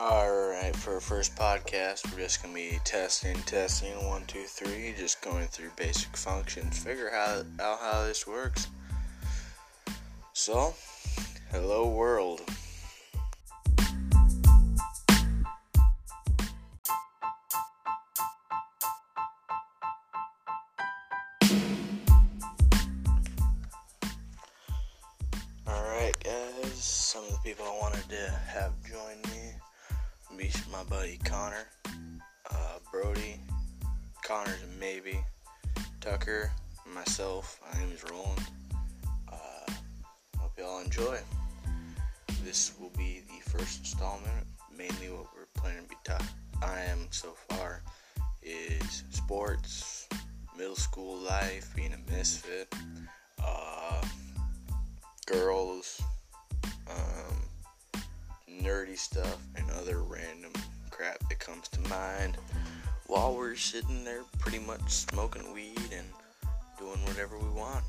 Alright, for our first podcast, we're just gonna be testing, testing, one, two, three, just going through basic functions, figure out how, how this works. So, hello world. Alright, guys, some of the people I wanted to have join me be my buddy Connor, uh, Brody, Connor's maybe, Tucker, myself. My name is Roland. Uh, hope y'all enjoy. This will be the first installment. Mainly, what we're planning to be taught. I am so far is sports, middle school life, being a misfit, nerdy stuff, and other random crap that comes to mind while we're sitting there pretty much smoking weed and doing whatever we want.